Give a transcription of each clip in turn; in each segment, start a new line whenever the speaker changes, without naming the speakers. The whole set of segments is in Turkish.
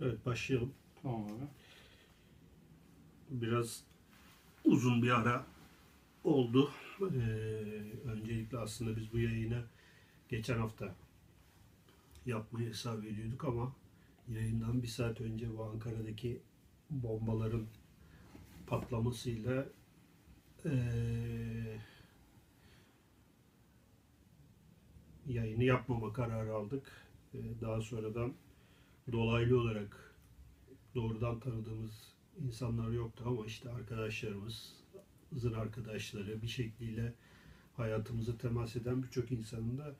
Evet başlayalım.
Tamam abi.
Biraz uzun bir ara oldu. Ee, öncelikle aslında biz bu yayını geçen hafta yapmayı hesap ediyorduk ama yayından bir saat önce bu Ankara'daki bombaların patlamasıyla ee, yayını yapmama kararı aldık. Ee, daha sonradan dolaylı olarak doğrudan tanıdığımız insanlar yoktu ama işte arkadaşlarımızın arkadaşları bir şekliyle hayatımıza temas eden birçok insanın da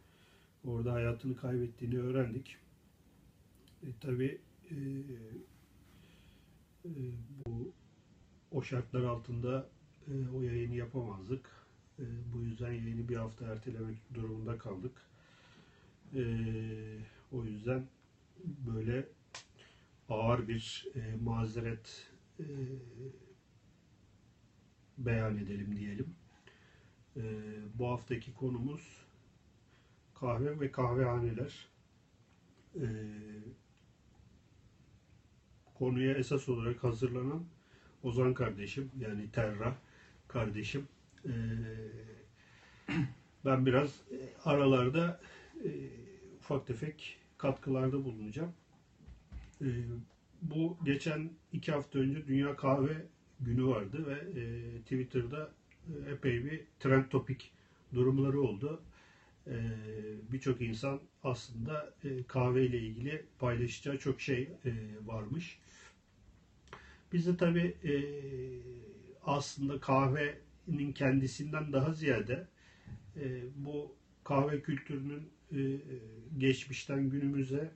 orada hayatını kaybettiğini öğrendik. E, tabii e, e, bu o şartlar altında e, o yayını yapamazdık. E, bu yüzden yayını bir hafta ertelemek durumunda kaldık. E, o yüzden böyle ağır bir e, mazeret e, beyan edelim diyelim. E, bu haftaki konumuz kahve ve kahvehaneler. E, konuya esas olarak hazırlanan Ozan kardeşim yani Terra kardeşim. E, ben biraz e, aralarda e, ufak tefek katkılarda bulunacağım. E, bu geçen iki hafta önce Dünya Kahve Günü vardı ve e, Twitter'da e, epey bir trend topik durumları oldu. E, Birçok insan aslında e, kahve ile ilgili paylaşacağı çok şey e, varmış. Biz de tabii e, aslında kahvenin kendisinden daha ziyade e, bu kahve kültürünün geçmişten günümüze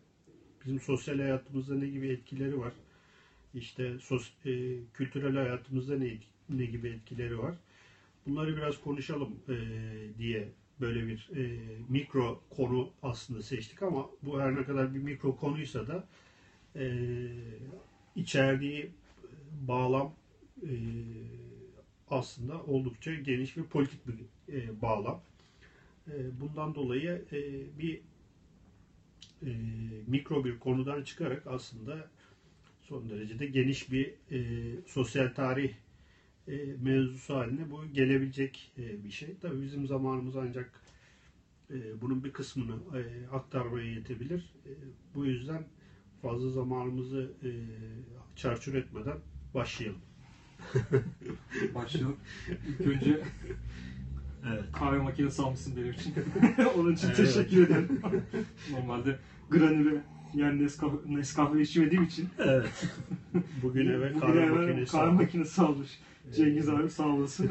bizim sosyal hayatımızda ne gibi etkileri var? İşte sos, e, kültürel hayatımızda ne, ne gibi etkileri var? Bunları biraz konuşalım e, diye böyle bir e, mikro konu aslında seçtik ama bu her ne kadar bir mikro konuysa da e, içerdiği bağlam e, aslında oldukça geniş ve politik bir e, bağlam. E, bundan dolayı e, bir e, mikro bir konudan çıkarak aslında son derecede geniş bir sosyal tarih mevzusu haline bu gelebilecek bir şey. Tabii bizim zamanımız ancak bunun bir kısmını aktarmaya yetebilir. Bu yüzden fazla zamanımızı çarçur etmeden başlayalım.
Başlayalım. İlk önce
Evet.
kahve makinesi almışsın benim için. Onun için
Evet.
teşekkür ederim. Normalde granüle yani Nescafe, Nescafe içmediğim için
Evet. Bugün eve
bugün
kahve makinesi
kahve
aldık.
makinesi almış. Cengiz abi sağ olasın.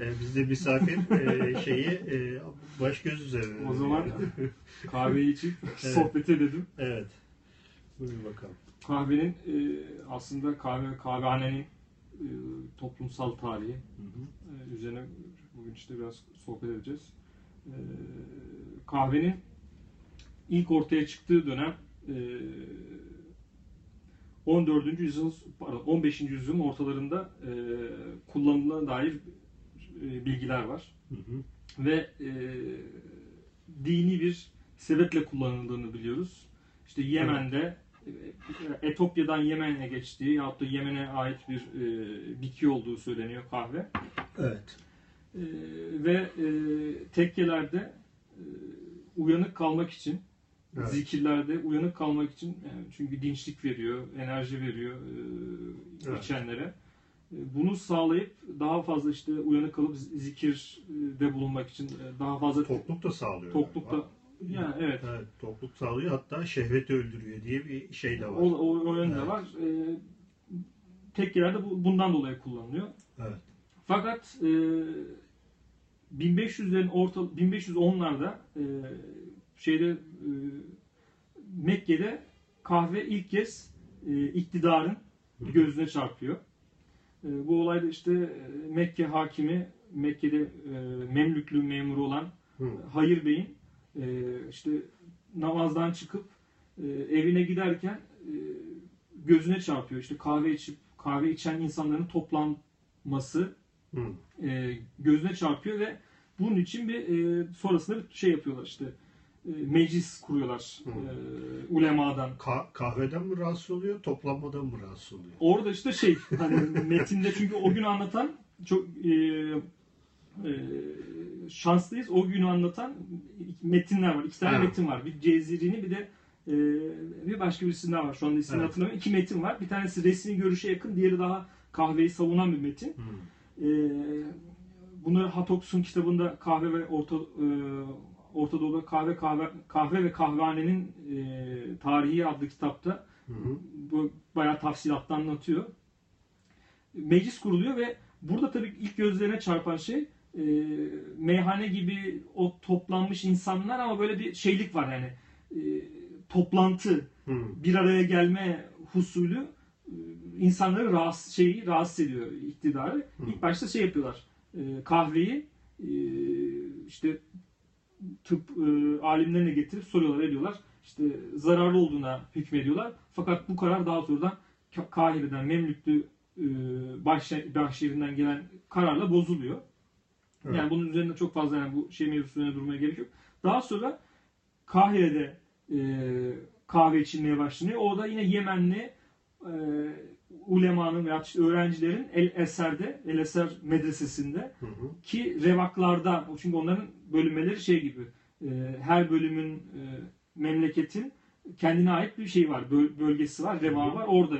E, bizde misafir e, şeyi e, baş göz üzerine.
o zaman kahveyi içip sohbet edelim.
Evet. Buyurun bakalım.
Kahvenin e, aslında kahve kahvehanenin e, toplumsal tarihi
Hı hı.
e, üzerine bugün işte biraz sohbet edeceğiz. E, kahvenin ilk ortaya çıktığı dönem e, 14. yüzyıl pardon 15. yüzyılın ortalarında e, kullanıldığına dair e, bilgiler var
Hı hı.
ve e, dini bir sebeple kullanıldığını biliyoruz. İşte Yemen'de e, Etopya'dan Yemen'e geçtiği yahut da Yemen'e ait bir e, bitki olduğu söyleniyor kahve.
Evet.
E, ve e, tekkelerde e, uyanık kalmak için
Evet.
zikirlerde uyanık kalmak için yani çünkü dinçlik veriyor, enerji veriyor e,
Evet.
içenlere. E, Bunu sağlayıp daha fazla işte uyanık kalıp zikirde bulunmak için e, daha fazla
Tokluk da sağlıyor.
toklukta yani evet
Evet, tokluk sağlıyor hatta şehveti öldürüyor diye bir şey de var.
o, o, o yönde
Evet.
var. E, tekkelerde bu, bundan dolayı kullanılıyor.
Evet.
Fakat e, 1500'lerin orta 1510'larda e, şeyde e, Mekke'de kahve ilk kez e, iktidarın gözüne çarpıyor. E, bu olayda işte e, Mekke hakimi Mekke'de e, Memlüklü memuru olan
Hı.
Hayır Bey'in e, işte namazdan çıkıp e, evine giderken e, gözüne çarpıyor. İşte kahve içip kahve içen insanların toplanması E, gözüne çarpıyor ve bunun için bir e, sonrasında bir şey yapıyorlar işte e, meclis kuruyorlar
Hı.
e, ulemadan.
Ka- kahveden mi rahatsız oluyor, toplanmadan mı rahatsız oluyor?
Orada işte şey hani metinde çünkü o günü anlatan çok e, e, şanslıyız. O günü anlatan metinler var. İki tane
Ha.
metin var. Bir Ceziri'nin bir de e, bir başka birisinden var. Şu anda ismini
Evet.
hatırlamıyorum. İki metin var. Bir tanesi resmi görüşe yakın. Diğeri daha kahveyi savunan bir metin.
Hı.
E, bunları Hatoks'un kitabında kahve ve Orta e, Orta Doğu'da kahve kahve kahve ve kahvehanenin e, tarihi adlı kitapta
Hı hı.
bu bayağı tafsilatla anlatıyor. Meclis kuruluyor ve burada tabii ilk gözlerine çarpan şey e, meyhane gibi o toplanmış insanlar ama böyle bir şeylik var yani e, toplantı,
Hı.
bir araya gelme husulü e, insanları rahatsız, şeyi rahatsız ediyor iktidarı.
Hı.
İlk başta şey yapıyorlar. e, kahveyi e, işte tıp e, alimlerine getirip soruyorlar, ediyorlar. İşte zararlı olduğuna hükmediyorlar. Fakat bu karar daha sonradan Ka- Kahire'den, Memlüklü e, baş, başşehirinden gelen kararla bozuluyor.
Evet.
Yani bunun üzerinde çok fazla yani bu şey mevzusu üzerine durmaya gerek yok. Daha sonra Kahire'de e, kahve içilmeye başlanıyor. Orada yine Yemenli e, ulemanın veya işte öğrencilerin El Eser'de, El Eser medresesinde
Hı hı.
ki revaklarda çünkü onların bölünmeleri şey gibi e, her bölümün e, memleketin kendine ait bir şey var böl- bölgesi var revağı var orada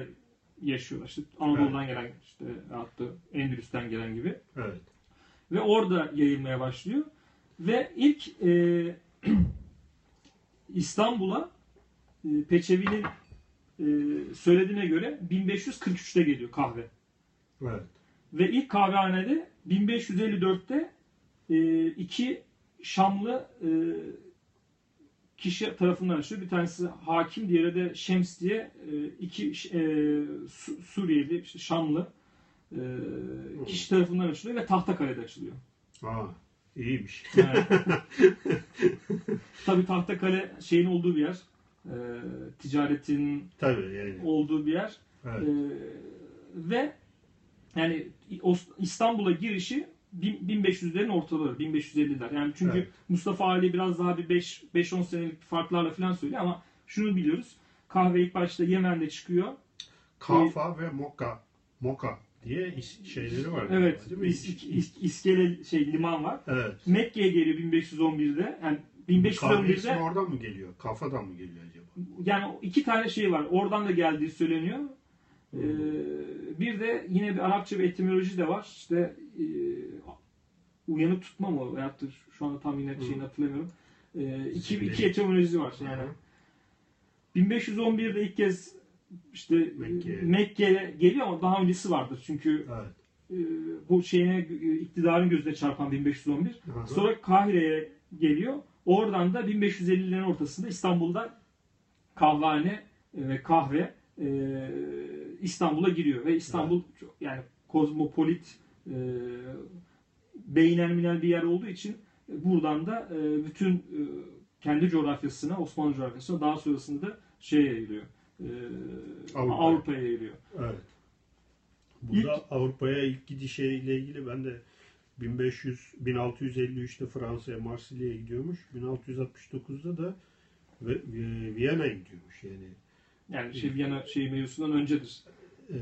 yaşıyorlar. İşte Anadolu'dan gelen işte hatta Endülüs'ten gelen gibi.
Evet.
ve orada yayılmaya başlıyor. Ve ilk e, İstanbul'a e, Peçevi'nin e, söylediğine göre 1543'te geliyor kahve.
Evet.
Ve ilk kahvehanede 1554'te e, iki Şamlı e, kişi tarafından açılıyor. Bir tanesi hakim, diğeri de Şems diye e, iki e, Su- Suriyeli, işte Şamlı e, kişi tarafından açılıyor ve Tahtakale'de açılıyor.
Aa, iyiymiş.
Yani, tabii Tahtakale şeyin olduğu bir yer. E, ticaretin
Tabii yani.
olduğu bir yer.
Evet.
Ee, ve yani İstanbul'a girişi bin- 1500'lerin ortaları, 1550'ler. Yani çünkü
Evet.
Mustafa Ali biraz daha bir 5 5-10 senelik farklarla falan söylüyor ama şunu biliyoruz. Kahve ilk başta Yemen'de çıkıyor.
Kafa ve Moka. Moka diye is- şeyleri var.
Evet,
galiba,
is- is- iskele şey liman var.
Evet.
Mekke'ye geliyor 1511'de. Yani
Kahve ismi
1511'de
oradan mı geliyor? Kafadan mı geliyor acaba?
yani iki tane şey var. Oradan da geldiği söyleniyor. Ee, bir de yine bir Arapça bir etimoloji de var. İşte e, uyanık tutma mı veyahut da şu anda tam yine şeyini hatırlamıyorum. Ee, iki, iki etimoloji var. Yani
Hı hı.
1511'de ilk kez işte
Mekke.
Mekke'ye geliyor ama daha öncesi vardır. Çünkü
Evet.
e, bu şeyine e, iktidarın gözüne çarpan 1511.
Hı hı.
Sonra Kahire'ye geliyor. Oradan da 1550'lerin ortasında İstanbul'da kahvehane e, ve kahve e, İstanbul'a giriyor ve İstanbul çok- yani kozmopolit e, beynelminel bir yer olduğu için buradan da e, bütün e, kendi coğrafyasına, Osmanlı coğrafyasına daha sonrasında da şey yayılıyor. E,
Avrupa.
Avrupa'ya yayılıyor.
Evet. Burada Avrupa'ya ilk gidişiyle ilgili ben de 1500 1653'te Fransa'ya Marsilya'ya gidiyormuş. 1669'da da e, Viyana'ya gidiyormuş yani.
Yani şey Viyana şey mevzusundan öncedir.
Ee,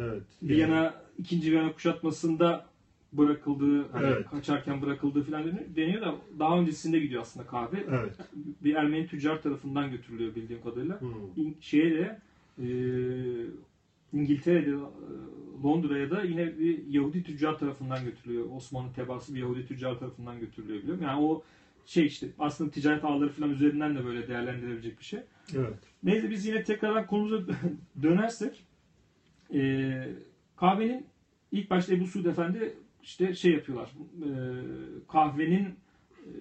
evet.
Viyana ikinci Viyana kuşatmasında bırakıldığı, hani
Evet.
kaçarken bırakıldığı falan deniyor- da daha öncesinde gidiyor aslında kahve.
Evet.
Bir Ermeni tüccar tarafından götürülüyor bildiğim kadarıyla. İn- Şeye de e, İngiltere'de e, Londra'ya da yine bir Yahudi tüccar tarafından götürülüyor. Osmanlı tebaası bir Yahudi tüccar tarafından götürülüyor biliyorum. Yani o şey işte aslında ticaret ağları falan üzerinden de böyle değerlendirilebilecek bir şey.
Evet.
Neyse biz yine tekrardan konumuza dönersek e, kahvenin ilk başta Ebu Suud Efendi işte şey yapıyorlar e, kahvenin e,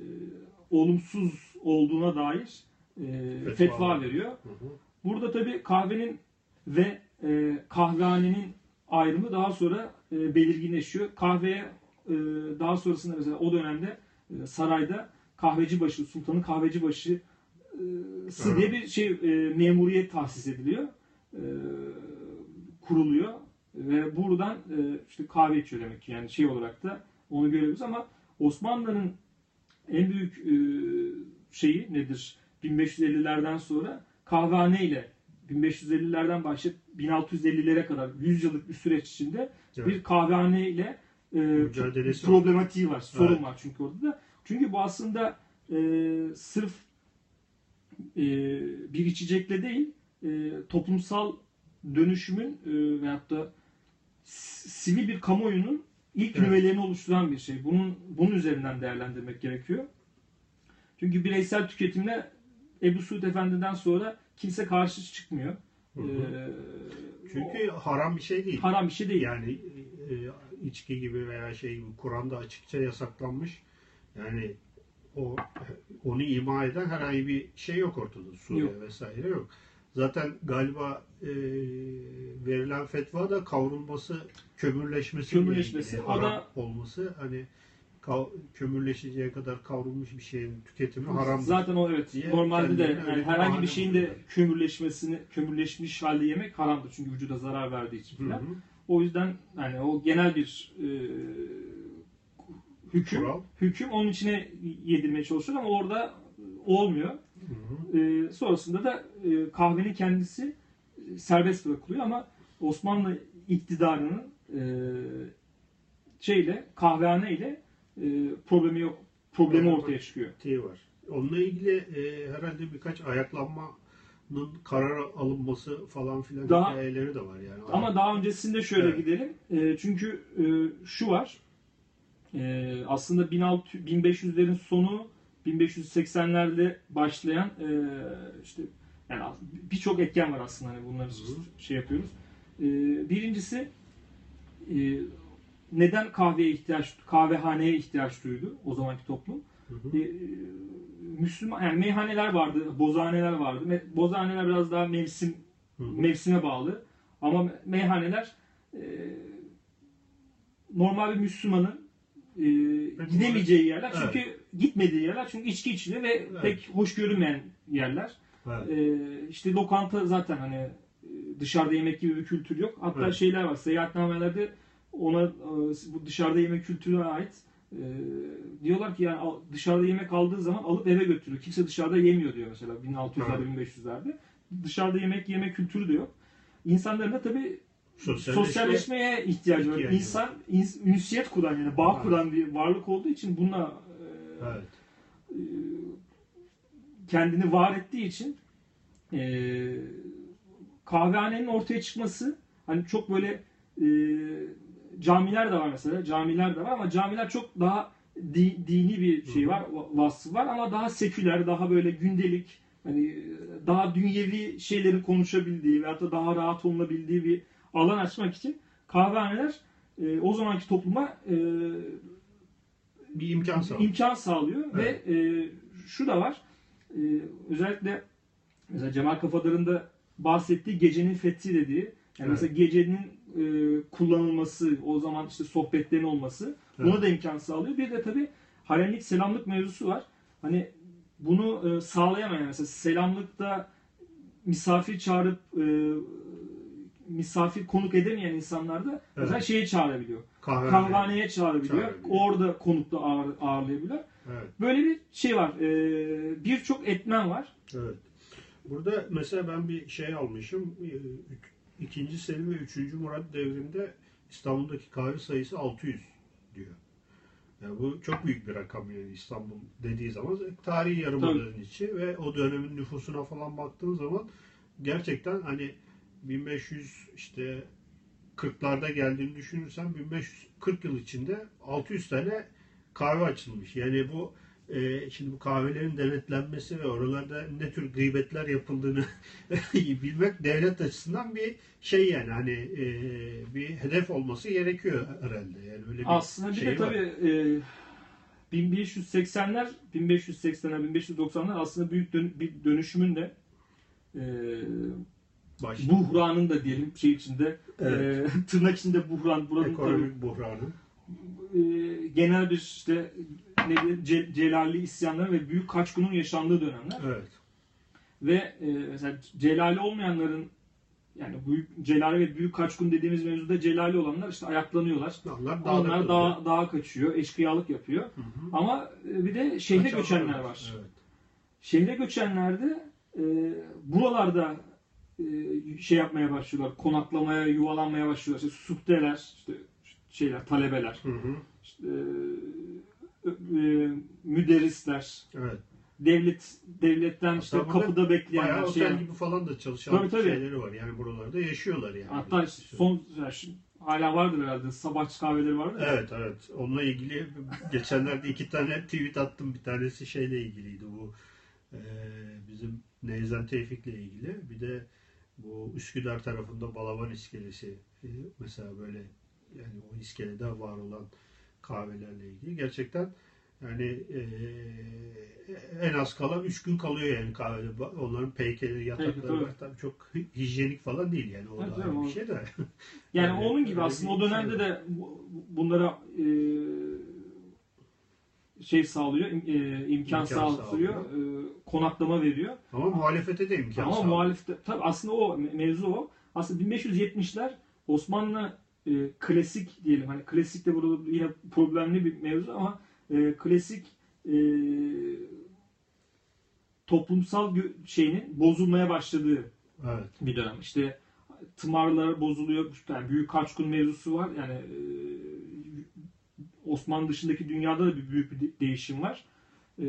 olumsuz olduğuna dair e,
Fetva
fetva,
veriyor. Hı hı.
Burada tabi kahvenin ve e, kahvehanenin ayrımı daha sonra e, belirginleşiyor. Kahveye e, daha sonrasında mesela o dönemde e, sarayda kahvecibaşı, sultanın kahvecibaşı e, sı diye bir şey e, memuriyet tahsis ediliyor. E, kuruluyor ve buradan e, işte kahve içiyor demek ki yani şey olarak da onu görüyoruz ama Osmanlı'nın en büyük e, şeyi nedir? 1550'lerden sonra kahvehane ile 1550'lerden başlayıp 1650'lere kadar 100 yıllık bir süreç içinde
Evet.
bir kahvehane ile e,
Mücadelesi var.
problematiği var. Sorun
Evet.
var çünkü orada da. Çünkü bu aslında e, sırf e, bir içecekle değil e, toplumsal dönüşümün e, veyahut da sivil bir kamuoyunun ilk
Evet.
nüvelerini oluşturan bir şey. Bunun bunun üzerinden değerlendirmek gerekiyor. Çünkü bireysel tüketimle Ebu Suud Efendi'den sonra kimse karşı çıkmıyor.
Hı hı. Çünkü haram bir şey değil.
haram bir şey değil.
Yani e, içki gibi veya şey gibi Kur'an'da açıkça yasaklanmış. Yani o onu ima eden herhangi bir şey yok ortada. Sure
Yok.
vesaire yok. Zaten galiba e, verilen fetva da kavrulması, kömürleşmesi,
Kömürleşmesi, o
haram
da-
olması hani kömürleşeceği kadar kavrulmuş bir şeyin tüketimi haramdır.
Zaten o evet.
diye
Normalde de yani herhangi bir şeyin de kömürleşmesini, kömürleşmiş halde yemek haramdır. Çünkü vücuda zarar verdiği için
Hı hı.
O yüzden yani o genel bir e, hüküm
Kural.
hüküm onun içine yedirmeye çalışıyor ama orada olmuyor.
Hı hı.
E, sonrasında da e, kahvenin kendisi e, serbest bırakılıyor ama Osmanlı iktidarının e, şeyle kahvehane ile problemi yok problemi ortaya çıkıyor.
şey var. Onunla ilgili e, herhalde birkaç ayaklanmanın karar alınması falan filan
Daha-
hikayeleri de var yani.
Ama daha öncesinde şöyle
Evet.
gidelim. E, çünkü e, şu var. E, aslında 1600 1500'lerin sonu 1580'lerde başlayan e, işte yani birçok etken var aslında hani bunları
Hı.
şey yapıyoruz. E, birincisi e, neden kahveye ihtiyaç kahvehaneye ihtiyaç duydu o zamanki toplum?
Hı hı.
E, Müslüman yani meyhaneler vardı, bozhaneler vardı. Me- Bozhaneler biraz daha mevsim
Hı hı.
mevsime bağlı. Ama meyhaneler e, normal bir Müslümanın e, gidemeyeceği yerler.
Evet.
Çünkü gitmediği yerler. Çünkü içki içiliyor ve pek hoş görünmeyen yerler.
Evet.
E, işte lokanta zaten hani e, dışarıda yemek gibi bir kültür yok. Hatta
Evet.
şeyler var. Seyahatnamelerde ona e, bu dışarıda yemek kültürüne ait e, diyorlar ki yani dışarıda yemek aldığı zaman alıp eve götürüyor. Kimse dışarıda yemiyor diyor mesela 1600'lerde
Evet.
1500'lerde. Dışarıda yemek yeme kültürü de yok. İnsanların da tabii
Sosyalleşme,
sosyalleşmeye ihtiyacı var. İnsan ins- ünsiyet kuran yani bağ
Evet.
kuran bir varlık olduğu için bununla e,
Evet.
e, kendini var ettiği için e, kahvehanenin ortaya çıkması hani çok böyle e, camiler de var mesela camiler de var ama camiler çok daha di- dini bir şey var va- vasfı var ama daha seküler daha böyle gündelik hani daha dünyevi şeyleri konuşabildiği veyahut da daha rahat olunabildiği bir alan açmak için kahvehaneler e, o zamanki topluma e,
Bir imkan sağlıyor.
imkan sağlıyor
Evet.
ve e, şu da var. E, özellikle mesela Cemal Kafadar'ın da bahsettiği gecenin fethi dediği yani
Evet.
mesela gecenin e, kullanılması, o zaman işte sohbetlerin olması buna
Evet.
da imkan sağlıyor. Bir de tabii haremlik selamlık mevzusu var. Hani bunu e, sağlayamayan mesela selamlıkta misafir çağırıp e, misafir konuk edemeyen insanlar da mesela
Evet.
şeye çağırabiliyor.
Kahvehane.
Kahvehaneye çağırabiliyor.
Çağırabiliyor.
Orada konukta ağır, ağırlayabiliyor.
Evet.
Böyle bir şey var. Ee, Birçok etmen var.
Evet. Burada mesela ben bir şey almışım. Ee, İkinci Selim ve üçüncü Murat devrinde İstanbul'daki kahve sayısı 600 diyor. Yani bu çok büyük bir rakam yani İstanbul dediği zaman tarihi yarımadanın içi ve o dönemin nüfusuna falan baktığın zaman gerçekten hani 1500 işte 40'larda geldiğini düşünürsen 1540 yıl içinde 600 tane kahve açılmış. Yani bu e, şimdi bu kahvelerin denetlenmesi ve oralarda ne tür gıybetler yapıldığını bilmek devlet açısından bir şey yani hani e, bir hedef olması gerekiyor herhalde. Yani öyle bir
Aslında bir
şey
de
var.
tabii e, 1580'ler, 1580'ler, 1590'lar aslında büyük dön- bir dönüşümün de e,
Başta
buhranın da diyelim şey içinde
Evet.
e, tırnak içinde buhran buranın tabii
ekonomik buhranı.
e, genel bir işte bileyim Ce- isyanları ve büyük kaçkının yaşandığı dönemler.
Evet.
Ve e, mesela celali olmayanların yani büyük celali ve büyük kaçkın dediğimiz mevzuda celali olanlar işte ayaklanıyorlar.
Onlar dağda
Onlar dağa, dağa kaçıyor, eşkıyalık yapıyor.
Hı hı.
Ama e, bir de şehre
Kaçanlar
göçenler var.
Evet.
Şehre göçenlerde e, buralarda e, şey yapmaya başlıyorlar. Konaklamaya, yuvalanmaya başlıyorlar. İşte sukteler, işte şeyler, talebeler,
Hı hı.
işte, e, müderrisler,
Evet.
devlet devletten işte
Hatta burada
kapıda bekleyenler,
Bayağı
şey,
otel gibi falan da çalışan
Tabii, tabii.
şeyleri var. Yani buralarda yaşıyorlar yani.
hatta işte son yani hala vardır herhalde sabahçı kahveleri ya.
Evet evet. Onunla ilgili geçenlerde iki tane tweet attım. Bir tanesi şeyle ilgiliydi bu e, bizim Neyzen Tevfik'le ilgili. Bir de bu Üsküdar tarafında Balaban iskelesi e, mesela böyle yani o iskelede var olan kahvelerle ilgili. Gerçekten yani e, en az kalan 3 gün kalıyor yani kahvede. Onların peykeleri, yatakları
tabii.
var. Tabii çok hijyenik falan değil yani. O
Evet,
da
evet,
bir şey de.
Yani
Yani
onun gibi aslında o
şey
dönemde
var.
de bu- bunlara e, şey sağlıyor, e, imkan,
İmkan
sağlıyor, e, konaklama veriyor.
Ama muhalefete de imkan
Ama
sağlıyor.
muhalifte tabii aslında o me- mevzu o. Aslında 1570'ler Osmanlı e, klasik diyelim hani klasik de burada yine problemli bir mevzu ama e, klasik e, toplumsal şeyinin bozulmaya başladığı
Evet.
bir dönem. İşte tımarlar bozuluyor. Yani büyük kaçkın mevzusu var. Yani e, Osmanlı dışındaki dünyada da bir büyük bir de- değişim var. E,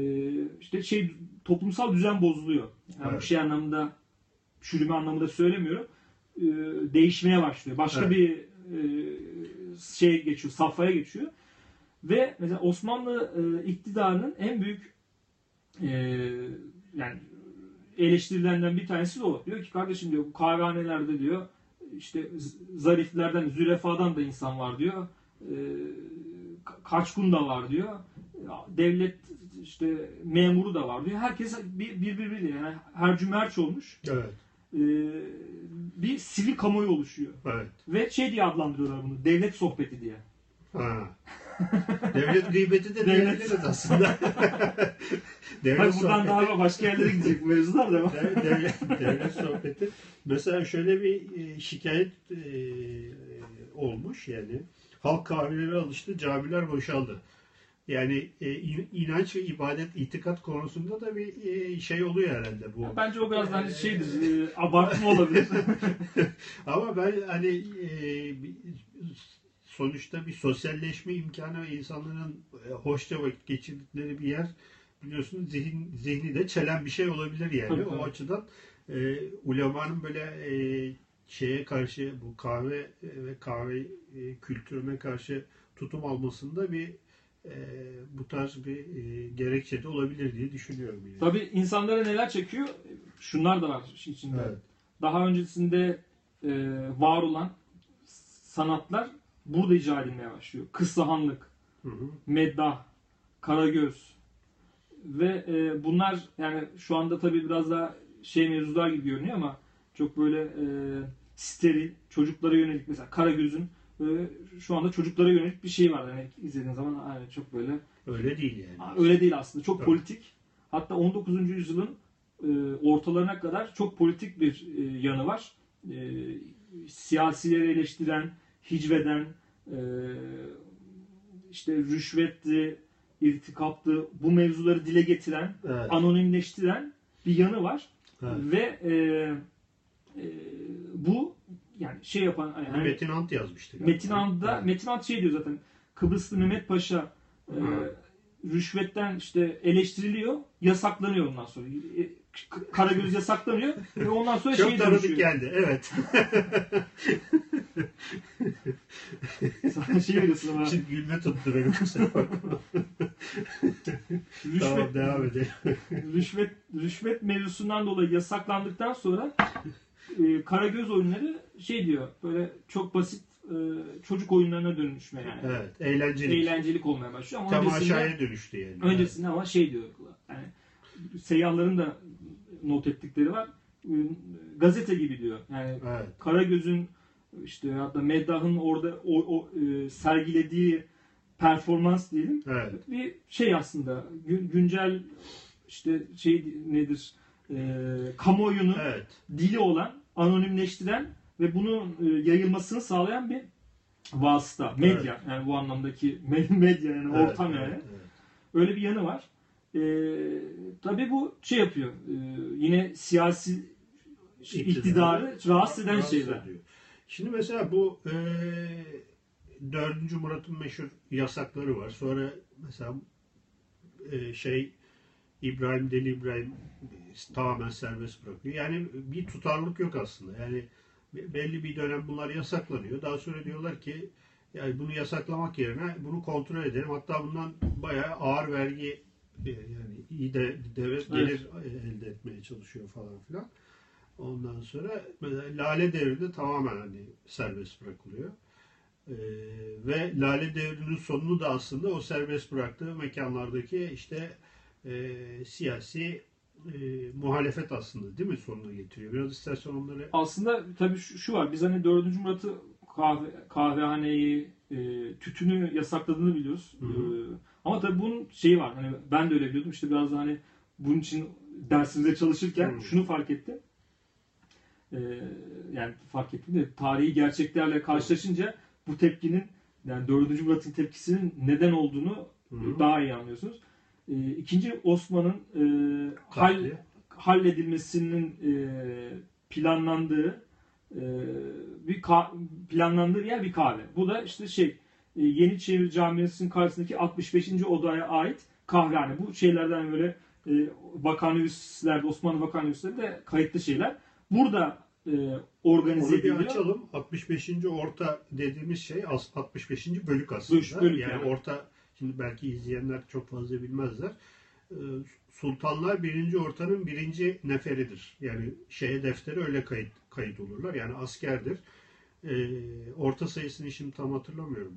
işte şey toplumsal düzen bozuluyor. Yani bu
Evet.
şey anlamında çürüme anlamında söylemiyorum. E, değişmeye başlıyor. Başka
Evet.
bir şey geçiyor, safhaya geçiyor. Ve mesela Osmanlı e, iktidarının en büyük e, yani eleştirilerinden bir tanesi de o. Diyor ki kardeşim diyor bu kahvehanelerde diyor işte zariflerden, zürefadan da insan var diyor. E, ka- kaçkun da var diyor. Devlet işte memuru da var diyor. Herkes bir bir bir, bir yani her cümerç olmuş.
Evet.
E, bir sivil kamuoyu oluşuyor.
Evet.
Ve şey diye adlandırıyorlar bunu. Devlet sohbeti diye.
Ha. Devlet gıybeti de
Devlet-
diyebiliriz aslında. devlet
Bak buradan
sohbeti.
daha başka yerlere gidecek mevzular da.
Dev- devlet, devlet sohbeti. Mesela şöyle bir e, şikayet e, olmuş yani. Halk kahveleri alıştı, camiler boşaldı. Yani e, in- inanç ve ibadet, itikat konusunda da bir e, şey oluyor herhalde bu.
Bence o biraz hani şeydir, e, abartma olabilir.
Ama ben hani e, sonuçta bir sosyalleşme imkanı ve insanların e, hoşça vakit geçirdikleri bir yer biliyorsunuz zihin zihni de çelen bir şey olabilir yani.
Tabii, tabii.
O açıdan e, ulemanın böyle e, şeye karşı bu kahve e, ve kahve e, kültürüne karşı tutum almasında bir e, bu tarz bir e, gerekçe de olabilir diye düşünüyorum. Yani.
Tabii insanlara neler çekiyor? Şunlar da var içinde.
Evet.
Daha öncesinde e, var olan sanatlar burada icra edilmeye başlıyor. Kıssahanlık,
Hı hı.
meddah, karagöz ve e, bunlar yani şu anda tabii biraz daha şey mevzular gibi görünüyor ama çok böyle e, steril, çocuklara yönelik mesela Karagöz'ün e, şu anda çocuklara yönelik bir şey var. Yani izlediğin zaman hani çok böyle
Öyle değil yani.
Öyle değil aslında. Çok
Tabii.
politik. Hatta 19. yüzyılın e, ortalarına kadar çok politik bir e, yanı var. E, siyasileri eleştiren, hicveden, e, işte rüşvetti, irtikaptı, bu mevzuları dile getiren,
Evet.
anonimleştiren bir yanı var.
Evet.
Ve e, e, bu yani şey yapan yani
Metin Ant yazmıştı. galiba.
Metin And'da
Evet.
Metin And şey diyor zaten Kıbrıslı Mehmet Paşa e, rüşvetten işte eleştiriliyor, yasaklanıyor ondan sonra. E, Karagöz yasaklanıyor ve ondan sonra
Çok
şey
tanıdık
dönüşüyor.
geldi. Evet.
Sana şey veriyorsun ama
Şimdi gülme tutturuyorum. kusura bakma.
rüşvet,
tamam devam edelim.
rüşvet, rüşvet mevzusundan dolayı yasaklandıktan sonra e, Karagöz oyunları şey diyor böyle çok basit e, çocuk oyunlarına dönüşme yani.
Evet. Eğlenceli.
Eğlencelik olmaya başlıyor ama öncesinde,
Temaşaya dönüştü yani.
öncesinde ama şey diyor yani seyyahların da not ettikleri var. Gazete gibi diyor. Yani
Evet.
Karagöz'ün işte hatta Meddah'ın orada o, o e, sergilediği performans diyelim
Evet.
bir şey aslında Gün- güncel işte şey nedir e, kamuoyunu
Evet.
dili olan anonimleştiren ve bunun e, yayılmasını sağlayan bir vasıta medya yani bu anlamdaki me- medya yani
Evet,
ortam
evet,
yani
evet.
öyle bir yanı var e, tabii bu şey yapıyor. e, yine siyasi iktidarı rahatsız eden
rahatsız
şeyler.
ediyor. Şimdi mesela bu e, 4. Murat'ın meşhur yasakları var. Sonra mesela e, şey İbrahim Deli İbrahim tamamen serbest bırakıyor. Yani bir tutarlılık yok aslında. Yani belli bir dönem bunlar yasaklanıyor. Daha sonra diyorlar ki yani bunu yasaklamak yerine bunu kontrol edelim. Hatta bundan bayağı ağır vergi e, yani iyi de devlet gelir elde etmeye çalışıyor falan filan. Ondan sonra mesela Lale Devri'nde tamamen hani serbest bırakılıyor. Ee, ve Lale Devri'nin sonunu da aslında o serbest bıraktığı mekanlardaki işte e, siyasi e, muhalefet aslında değil mi sonuna getiriyor. Biraz istersen onları
Aslında tabii şu, şu var. Biz hani 4. Murat'ı kahve, kahvehaneyi, e, tütünü yasakladığını biliyoruz.
Hı hı.
E, ama tabii bunun şeyi var. Hani ben de öyle biliyordum. İşte biraz da hani bunun için dersimize çalışırken
Hı.
şunu fark ettim. E, yani fark ettim de tarihi gerçeklerle karşılaşınca bu tepkinin yani 4. Murat'ın tepkisinin neden olduğunu
Hı hı.
daha iyi anlıyorsunuz. E, ikinci Osman'ın e, hal, halledilmesinin e, planlandığı e, bir planlandığı yer bir kahve. Bu da işte şey e, Yeniçeri Camisi'nin karşısındaki 65. odaya ait kahvehane. Bu şeylerden böyle e, Bakanüslerde, Osmanlı Bakanüslerde kayıtlı şeyler. Burada e, organize
Onu bir
ediliyor.
açalım. 65. orta dediğimiz şey as- 65. bölük aslında.
Bölük, bölük
yani,
yani.
orta şimdi belki izleyenler çok fazla bilmezler. Ee, Sultanlar birinci ortanın birinci neferidir. Yani şeye defteri öyle kayıt kayıt olurlar. Yani askerdir. Ee, orta sayısını şimdi tam hatırlamıyorum.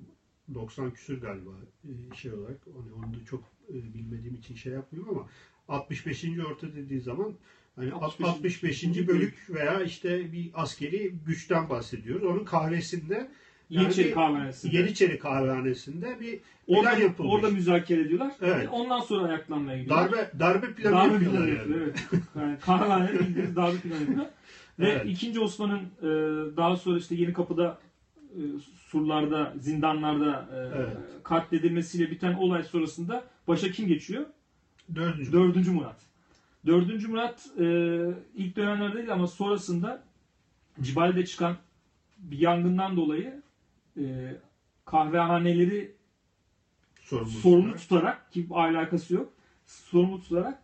90 küsür galiba e, şey olarak. Onu, onu da çok e, bilmediğim için şey yapmıyorum ama 65. orta dediği zaman hani
65.
65. bölük veya işte bir askeri güçten bahsediyoruz. Onun kahvesinde
Yeniçeri kahvehanesinde.
Yeniçeri kahvehanesinde bir
orada,
plan yapılmış.
orada müzakere ediyorlar.
Evet.
Ondan sonra ayaklanmaya gidiyorlar.
darbe darbe planı
darbe
yapıyorlar
planı
yani.
yapıyor. Evet. Yani bildiğiniz darbe planı yapıyor. Ve
Evet.
ikinci Osman'ın e, daha sonra işte Yeni Kapı'da e, surlarda, zindanlarda e,
Evet.
katledilmesiyle biten olay sonrasında başa kim geçiyor?
Dördüncü.
Dördüncü Murat. Dördüncü Murat e, ilk dönemlerde değil ama sonrasında Cibali'de çıkan bir yangından dolayı e, kahvehaneleri
sorumlu.
sorumlu tutarak ki alakası yok. Sorumlu tutarak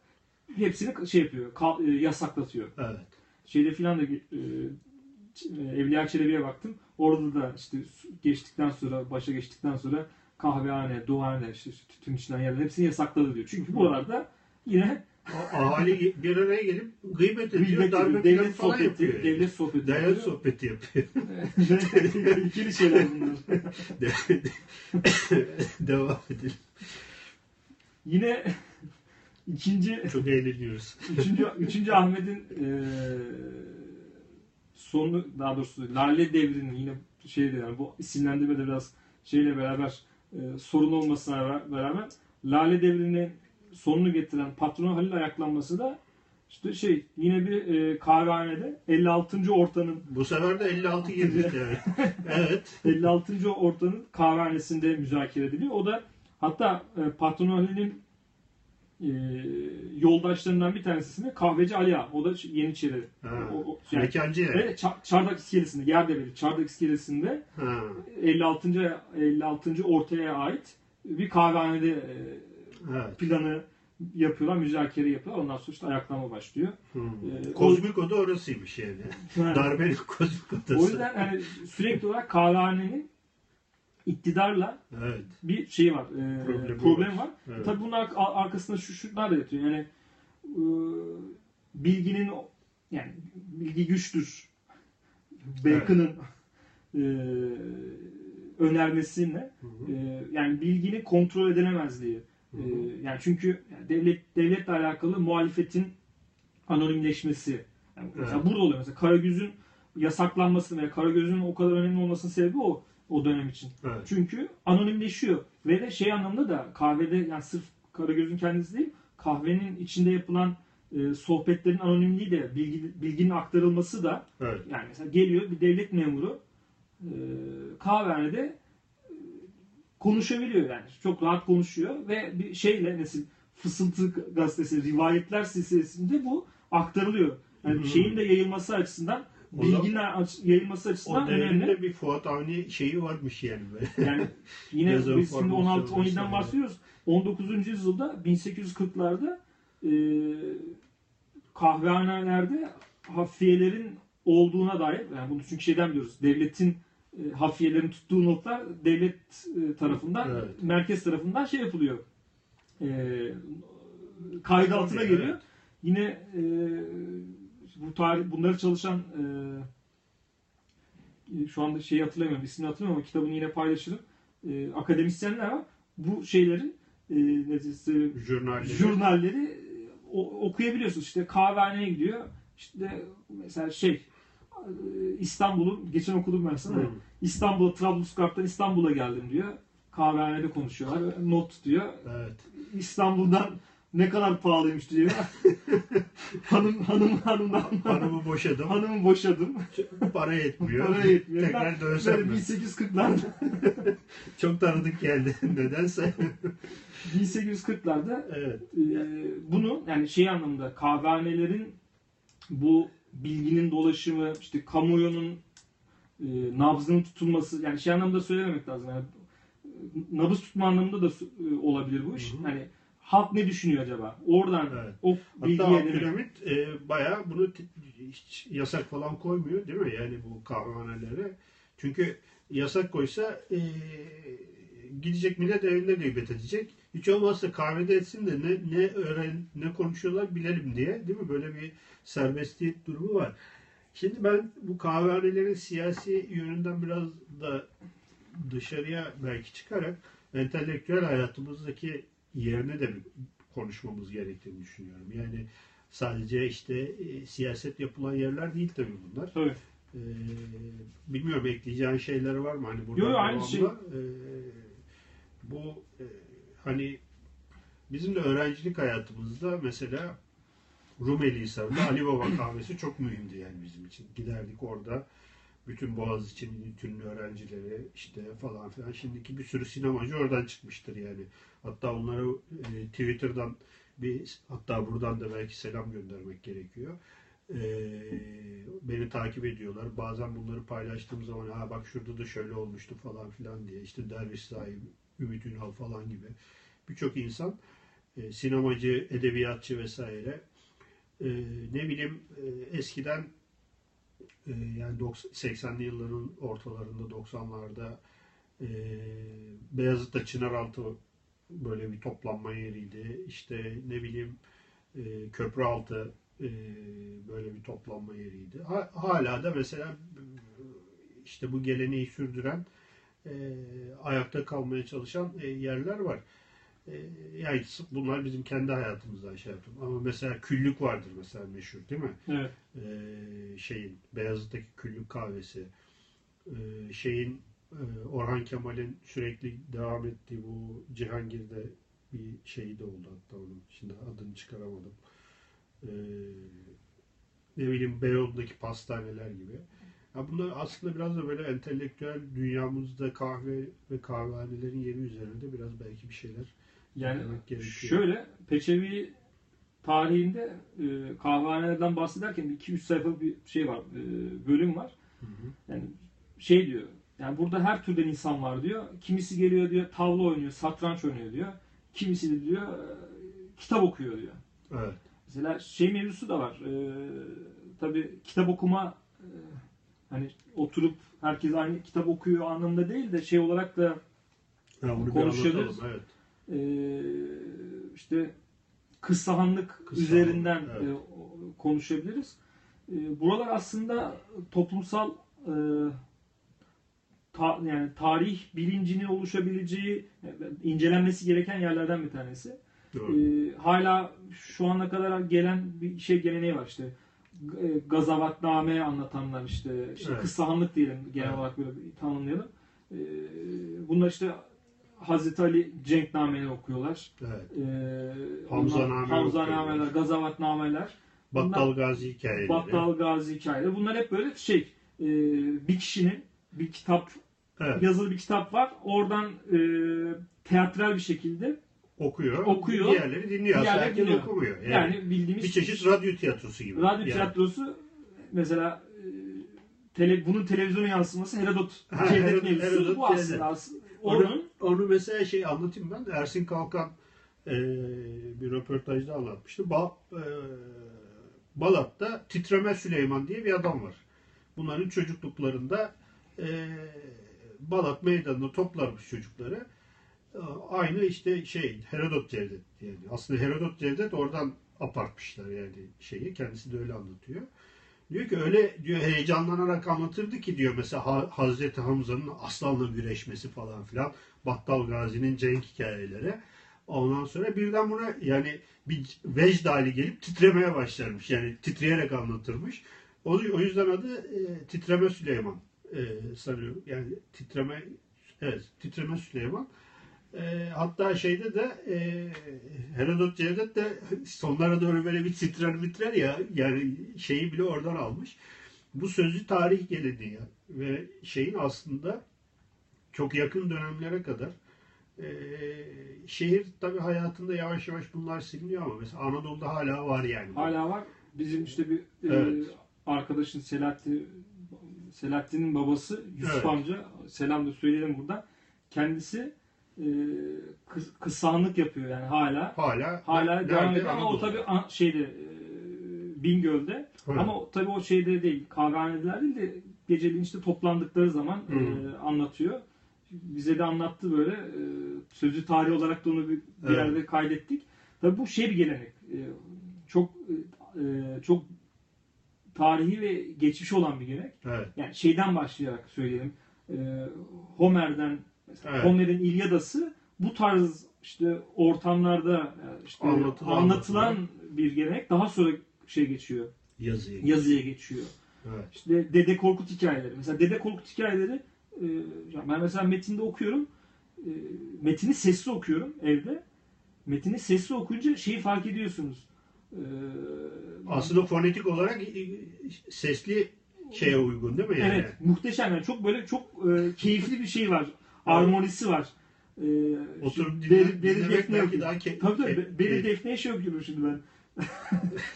hepsini şey yapıyor, kal- e, yasaklatıyor.
Evet.
Şeyde filan da e, e, Evliya Çelebi'ye baktım. Orada da işte geçtikten sonra, başa geçtikten sonra kahvehane, duhane, işte tütün içilen yerler hepsini yasakladı diyor. Çünkü buralarda yine
ahali bir araya gelip gıybet ediyor, darbe
devlet
falan
sohbeti,
yapıyor.
devlet sohbeti.
Devlet
yapıyor.
sohbeti yapıyor.
İkili şeyler bunlar.
Devam edelim.
Yine ikinci
Çok eğleniyoruz.
Üçüncü, üçüncü Ahmet'in e, sonu daha doğrusu Lale Devri'nin yine şeyde yani bu isimlendirme de biraz şeyle beraber e, sorun olmasına ra- beraber Lale Devri'nin sonunu getiren patron Halil ayaklanması da işte şey yine bir e, kahvehanede 56. ortanın
Bu sefer de 56 girdik yani. evet.
56. ortanın kahvehanesinde müzakere ediliyor. O da hatta e, patron Halil'in e, yoldaşlarından bir tanesini kahveci Ali Ağa. O da Yeniçeri.
Ha.
O- o- yani-
Mekancı yani.
Ve Ça- Çardak iskelesinde, Yerdebeli Çardak iskelesinde
Ha.
56. 56. ortaya ait bir kahvehanede e,
Evet.
planı yapıyorlar, müzakere yapıyorlar. Ondan sonra işte ayaklanma başlıyor.
Hmm.
Ee,
Kozmik oda orasıymış yani.
Yani-
Darbenin kozmik odası.
o yüzden yani sürekli olarak kahvehanenin iktidarla
Evet.
bir şey var, e,
Problemi
problem
var. Evet.
Tabii bunun ar- arkasında şu şunlar da yatıyor. Yani e, bilginin o- yani bilgi güçtür. Bacon'ın e, önermesiyle
Hı hı.
e, yani bilginin kontrol edilemezliği. E, yani çünkü devlet devletle alakalı muhalefetin anonimleşmesi. Yani mesela
Evet.
burada oluyor mesela Karagöz'ün yasaklanması veya Karagöz'ün o kadar önemli olmasının sebebi o o dönem için.
Evet.
Çünkü anonimleşiyor ve de şey anlamda da kahvede yani sırf Karagöz'ün kendisi değil kahvenin içinde yapılan e, sohbetlerin anonimliği de bilgi, bilginin aktarılması da
Evet.
yani mesela geliyor bir devlet memuru e, kahvehanede konuşabiliyor yani çok rahat konuşuyor ve bir şeyle nesil Fısıltı gazetesi, rivayetler silsilesinde bu aktarılıyor. Yani
Hmm.
şeyin de yayılması açısından,
O
bilginin aç- yayılması
O
açısından
dönemde
önemli.
bir Fuat Avni şeyi varmış yani böyle.
Yani yine biz şimdi
formasyonu
16-17'den
vesaire.
bahsediyoruz. 19. yüzyılda 1840'larda e, kahvehanelerde hafiyelerin olduğuna dair yani bunu çünkü şeyden biliyoruz. Devletin hafiyelerin tuttuğu notlar devlet e, tarafından
Evet.
merkez tarafından şey yapılıyor. E, kaydı altına geliyor.
evet.
Yine e, bu tarih bunları çalışan e, şu anda şeyi hatırlamıyorum, ismini hatırlamıyorum ama kitabını yine paylaşırım. E, akademisyenler var. Bu şeylerin e, ne diyeyim,
Jurnalleri.
jurnalleri e, o- okuyabiliyorsunuz. İşte kahvehaneye gidiyor. İşte mesela şey e, İstanbul'un geçen okudum ben sana. İstanbul'a Trablusgarp'tan İstanbul'a geldim diyor. Kahvehanede konuşuyorlar. Not tutuyor.
Evet.
İstanbul'dan ne kadar pahalıymış diyor. hanım hanım hanımdan
Hanımı boşadım.
hanımı boşadım.
Para yetmiyor.
Para yetmiyor.
Tekrar dönsem mi?
1840'larda
Çok tanıdık geldi nedense.
1840'larda
evet.
e, bunu yani şey anlamında kahvehanelerin bu bilginin dolaşımı işte kamuoyunun e, nabzının tutulması yani şey anlamda söylememek lazım yani e, nabız tutma anlamında da e, olabilir bu iş.
Hı hı.
Hani halk ne düşünüyor acaba? Oradan
Evet.
o
Hatta
bilgiye edinmek.
Abdülhamit e, bayağı bunu hiç yasak falan koymuyor değil mi? Yani bu kahvehanelere. Çünkü yasak koysa e, gidecek millet evinde gıybet edecek. Hiç olmazsa kahvede etsin de ne, ne öğren ne konuşuyorlar bilelim diye değil mi? Böyle bir serbestiyet durumu var. Şimdi ben bu kahvehanelerin siyasi yönünden biraz da dışarıya belki çıkarak entelektüel hayatımızdaki yerine de bir konuşmamız gerektiğini düşünüyorum. Yani sadece işte e, siyaset yapılan yerler değil tabii bunlar.
Tabii.
Ee, bilmiyorum ekleyeceğin şeyler var mı? Hani burada
Yo, yo, aynı şey.
e, bu e, hani bizim de öğrencilik hayatımızda mesela Rumeli Hisarı'nda Ali Baba kahvesi çok mühimdi yani bizim için. Giderdik orada bütün Boğaziçi'nin tüm öğrencileri işte falan filan. Şimdiki bir sürü sinemacı oradan çıkmıştır yani. Hatta onlara e, Twitter'dan bir hatta buradan da belki selam göndermek gerekiyor. E, beni takip ediyorlar. Bazen bunları paylaştığım zaman ha bak şurada da şöyle olmuştu falan filan diye. İşte Derviş Sahi, Ümit Ünal falan gibi. Birçok insan e, sinemacı, edebiyatçı vesaire e, ne bileyim e, eskiden e, yani 90 80'li yılların ortalarında 90'larda e, Beyazıt'ta Çınaraltı böyle bir toplanma yeriydi. İşte ne bileyim e, Köprüaltı e, böyle bir toplanma yeriydi. Ha- hala da mesela işte bu geleneği sürdüren e, ayakta kalmaya çalışan e, yerler var. E, yani bunlar bizim kendi hayatımızdan şey yaptım. Ama mesela küllük vardır mesela meşhur değil mi?
Evet.
Ee, şeyin Beyazıt'taki küllük kahvesi ee, şeyin e, Orhan Kemal'in sürekli devam ettiği bu Cihangir'de bir şeyi de oldu hatta onun şimdi adını çıkaramadım Ee, ne bileyim Beyoğlu'ndaki pastaneler gibi ya bunlar aslında biraz da böyle entelektüel dünyamızda kahve ve kahvehanelerin yeri üzerinde biraz belki bir şeyler
Yani
gerekiyor.
şöyle Peçevi tarihinde e, kahvehanelerden bahsederken 2-3 sayfa bir şey var, e, bölüm var.
Hı hı.
Yani şey diyor. Yani burada her türden insan var diyor. Kimisi geliyor diyor tavla oynuyor, satranç oynuyor diyor. Kimisi de diyor e, kitap okuyor diyor.
Evet.
Mesela şey mevzusu da var. E, tabii kitap okuma e, hani oturup herkes aynı kitap okuyor anlamında değil de şey olarak da
Ha, bunu
Konuşuyoruz.
evet.
e, işte kıssahanlık üzerinden
evet.
e, konuşabiliriz. E, buralar aslında toplumsal e, ta- yani tarih bilincinin oluşabileceği incelenmesi gereken yerlerden bir tanesi. E, hala şu ana kadar gelen bir şey geleneği var işte gazavatname anlatanlar işte, işte
Evet.
kıssahanlık diyelim genel
Evet.
olarak böyle tanımlayalım. E, bunlar işte Hazreti Ali cenknameleri okuyorlar.
Evet.
E, Hamzanameler,
okuyorlar.
gazavatnameler.
Battal Gazi hikayeleri.
Battal Gazi hikayeleri. Bunlar hep böyle şey e, bir kişinin bir kitap
Evet.
yazılı bir kitap var. Oradan e, teatral bir şekilde
okuyor.
Okuyor.
Diğerleri dinliyor.
Diğerleri
herkes
dinliyor.
okumuyor. Yani,
Yani, bildiğimiz
bir çeşit radyo tiyatrosu gibi.
radyo
Yani.
tiyatrosu mesela e, tele, bunun televizyona yansıması Herodot
Ha, Herodot- Herodot
bu aslında. aslında.
Onu,
Onun
onu mesela şey anlatayım ben. Ersin Kalkan e, bir röportajda anlatmıştı. Ba, e, Balat'ta Titreme Süleyman diye bir adam var. Bunların çocukluklarında e, Balat meydanına toplarmış çocukları. E, Aynı işte şey Herodot Cevdet yani. Aslında Herodot Cevdet oradan apartmışlar yani şeyi. Kendisi de öyle anlatıyor. Diyor ki öyle diyor heyecanlanarak anlatırdı ki diyor mesela Ha- Hazreti Hamza'nın aslanla güreşmesi falan filan. Battal Gazi'nin cenk hikayeleri. Ondan sonra birden buna yani bir vecd hali gelip titremeye başlarmış. Yani titreyerek anlatırmış. O, o yüzden adı e, Titreme Süleyman e, sanıyorum. Yani titreme evet titreme Süleyman. E, hatta şeyde de e, Herodot Cevdet de sonlara doğru böyle bir titrer bitrer ya yani şeyi bile oradan almış. Bu sözlü tarih geleneği ve şeyin aslında çok yakın dönemlere kadar e, şehir tabii hayatında yavaş yavaş bunlar siliniyor ama mesela Anadolu'da hala var yani.
hala var. Bizim işte bir e,
Evet.
arkadaşın Selahattin Selahattin'in babası Yusuf
Evet.
amca selam da söyleyelim burada. Kendisi e, kıs- kıssanlık yapıyor yani hala.
Hala
Hala devam ediyor ama o tabii an- şeyde e, Bingöl'de
Evet.
ama tabii o şeyde değil kahvehanedeler değil de geceliğin işte toplandıkları zaman e,
Hı.
anlatıyor. Bize de anlattı böyle e, sözlü tarih olarak da onu bir, bir
Evet.
yerde kaydettik. Tabii bu şey bir gelenek. E, çok e, çok tarihi ve geçmiş olan bir gelenek.
Evet.
Yani şeyden başlayarak söyleyelim. E, Homer'den mesela
Evet.
Homer'in İlyadası bu tarz işte ortamlarda e, işte
Anlatılan-
anlatılan bir gelenek daha sonra şey geçiyor.
Yazıyı.
Yazıya geçiyor.
Evet.
İşte Dede Korkut hikayeleri. Mesela Dede Korkut hikayeleri e, ben mesela metinde okuyorum. E, metini sesli okuyorum evde. Metini sesli okuyunca şeyi fark ediyorsunuz.
Aslında fonetik olarak sesli şeye uygun değil mi yani?
Evet, muhteşem yani çok böyle çok keyifli bir şey var. Armonisi var. E,
Oturup dinle,
Defne
belki daha ke-
Tabii tabii.
ke-
Beri
keyif-
Defne'ye şey okuyorum şimdi ben.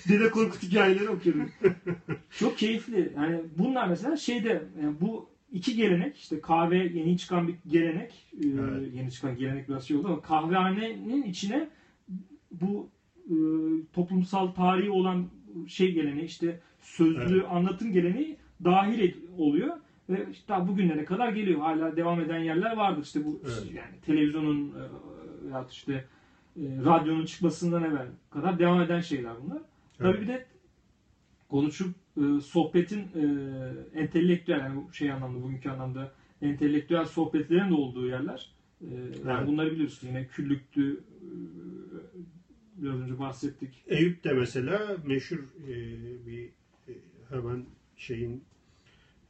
Dede Korkut hikayeleri okuyorum. Çok keyifli. Yani bunlar mesela şeyde yani bu iki gelenek işte kahve yeni çıkan bir gelenek e,
Evet.
yeni çıkan gelenek biraz şey oldu ama kahvehanenin içine bu e, toplumsal tarihi olan şey geleneği işte sözlü
Evet.
anlatım geleneği dahil ed- oluyor ve işte daha bugünlere kadar geliyor. Hala devam eden yerler vardır. İşte bu
Evet.
yani televizyonun e, veyahut işte e, radyonun çıkmasından evvel kadar devam eden şeyler bunlar. Tabii
Evet.
bir de konuşup e, sohbetin e, entelektüel yani şey anlamda bugünkü anlamda entelektüel sohbetlerin de olduğu yerler. E, yani
Evet.
bunları biliyoruz. Yine küllüktü e, biraz önce bahsettik.
Eyüp de mesela meşhur e, bir e, hemen şeyin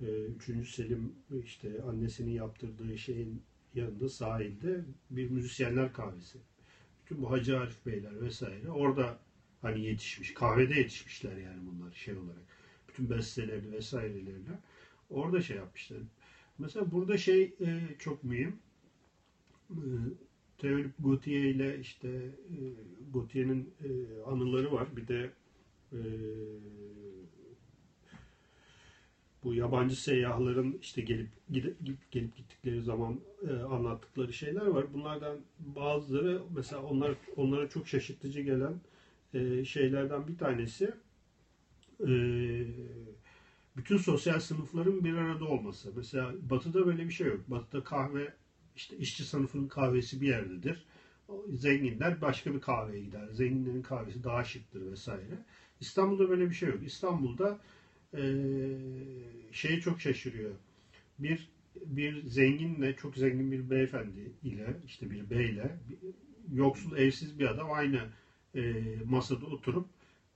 3. Selim işte annesinin yaptırdığı şeyin yanında sahilde bir müzisyenler kahvesi. Bütün bu Hacı Arif Beyler vesaire orada hani yetişmiş. Kahvede yetişmişler yani bunlar şey olarak. Bütün bestelerini vesairelerini orada şey yapmışlar. Mesela burada şey e, çok mühim. E, Theolip Gautier ile işte e, Gautier'in e, anıları var. Bir de e, bu yabancı seyyahların işte gelip gidip gelip gittikleri zaman e, anlattıkları şeyler var. Bunlardan bazıları mesela onlar onlara çok şaşırtıcı gelen e, şeylerden bir tanesi e, bütün sosyal sınıfların bir arada olması. Mesela Batı'da böyle bir şey yok. Batı'da kahve işte işçi sınıfının kahvesi bir yerdedir. Zenginler başka bir kahveye gider. Zenginlerin kahvesi daha şıktır vesaire. İstanbul'da böyle bir şey yok. İstanbul'da şeye çok şaşırıyor. Bir bir zenginle çok zengin bir beyefendi ile işte bir beyle yoksul evsiz bir adam aynı eee, masada oturup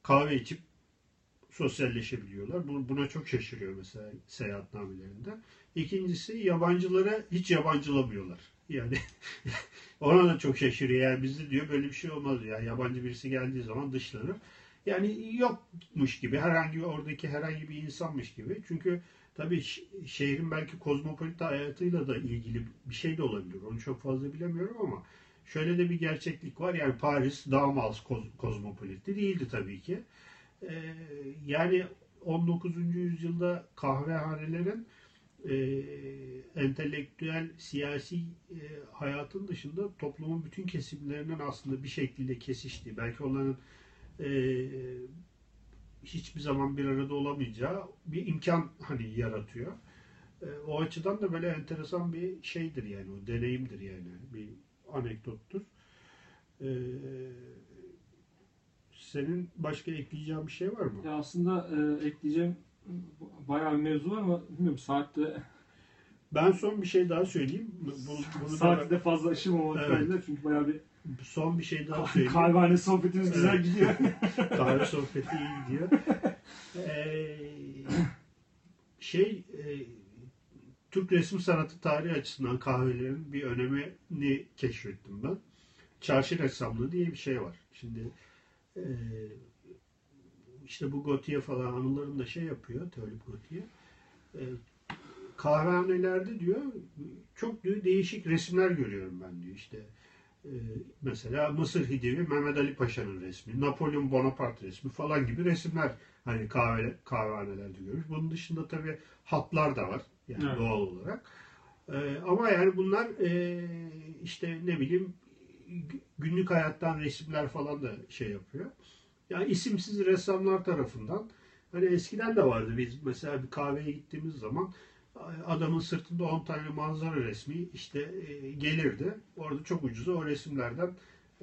kahve içip sosyalleşebiliyorlar. Bu- Buna çok şaşırıyor mesela seyahatnamelerinde. İkincisi yabancılara hiç yabancılamıyorlar. Yani ona da çok şaşırıyor. Yani bizde diyor böyle bir şey olmaz ya. Yabancı birisi geldiği zaman dışlanır. Yani yokmuş gibi herhangi oradaki herhangi bir insanmış gibi. Çünkü tabii şehrin belki kozmopolit hayatıyla da ilgili bir şey de olabilir. Onu çok fazla bilemiyorum ama şöyle de bir gerçeklik var. Yani Paris daha mı az koz-? Değildi tabii ki. Ee, yani 19. yüzyılda kahvehanelerin e, entelektüel, siyasi e, hayatın dışında toplumun bütün kesimlerinin aslında bir şekilde kesiştiği, belki onların e, hiçbir zaman bir arada olamayacağı bir imkan hani yaratıyor. E, o açıdan da böyle enteresan bir şeydir yani, o deneyimdir yani, bir anekdottur. E, senin başka ekleyeceğin bir şey var mı?
Ya aslında e, ekleyeceğim bayağı bir mevzu var ama bilmiyorum saatte
Ben son bir şey daha söyleyeyim. Bu, bunu da-
saati de fazla aşırmamak
Evet.
kaydıyla çünkü bayağı bir
son bir şey daha söyleyeyim.
kahvehane sohbetimiz güzel
Evet.
gidiyor.
Kahve sohbeti iyi gidiyor. Ee, şey e, Türk resim sanatı tarihi açısından kahvelerin bir önemini keşfettim ben. Çarşı ressamlığı diye bir şey var. Şimdi e, işte bu Gautier falan anılarında şey yapıyor, Teolip Gautier. E, kahvehanelerde diyor çok diyor değişik resimler görüyorum ben diyor işte. E, mesela Mısır Hidivi Mehmet Ali Paşa'nın resmi, Napolyon Bonaparte resmi falan gibi resimler hani kahve, kahvehanelerde görürüz. Bunun dışında tabii hatlar da var yani
Evet.
doğal olarak. E, ama yani bunlar e, işte ne bileyim günlük hayattan resimler falan da şey yapıyor. Yani isimsiz ressamlar tarafından hani eskiden de vardı biz mesela bir kahveye gittiğimiz zaman adamın sırtında 10 tane manzara resmi işte e, gelirdi. Orada çok ucuza o resimlerden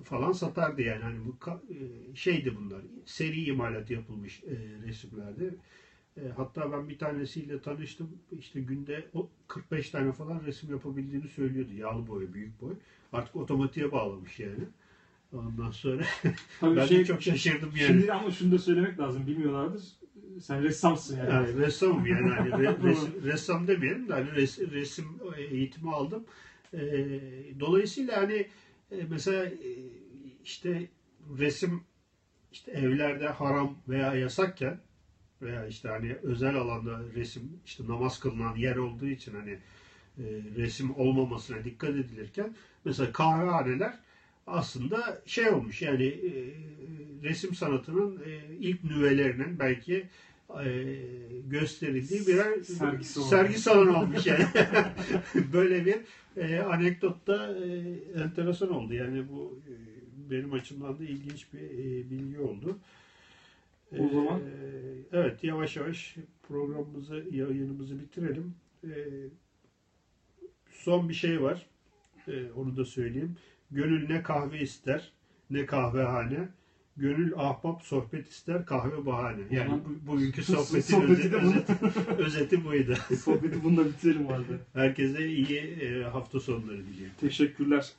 falan satardı yani. Hani bu e, şeydi bunlar. Seri imalat yapılmış e, resimlerdi. Hatta ben bir tanesiyle tanıştım. İşte günde o 45 tane falan resim yapabildiğini söylüyordu. Yağlı boy, büyük boy. Artık otomatiğe bağlamış yani. Ondan sonra
Tabii
ben
şey,
de çok şaşırdım yani.
Şimdi ama şunu da söylemek lazım bilmiyorlardır. Sen ressamsın yani.
Yani ressamım yani hani re- resim, ressam demeyelim de hani res- resim eğitimi aldım. Ee, dolayısıyla hani e, mesela e, işte resim işte evlerde haram veya yasakken veya işte hani özel alanda resim işte namaz kılınan yer olduğu için hani e, resim olmamasına dikkat edilirken mesela kahvehaneler aslında şey olmuş yani e, resim sanatının e, ilk nüvelerinin belki e, gösterildiği birer
Sergi salonu.
sergi salonu olmuş yani. Böyle bir e, anekdot da e, enteresan oldu. Yani bu e, benim açımdan da ilginç bir e, bilgi oldu.
O zaman-
E, evet yavaş yavaş programımızı, yayınımızı bitirelim. E, son bir şey var. E, onu da söyleyeyim. Gönül ne kahve ister, ne kahvehane. Gönül ahbap sohbet ister, kahve bahane. Yani bu, bugünkü sohbetin
Sohbeti
özeti, özeti, özeti buydu.
Sohbeti bununla bitirelim vardı.
Herkese iyi e, hafta sonları diliyorum.
Teşekkürler.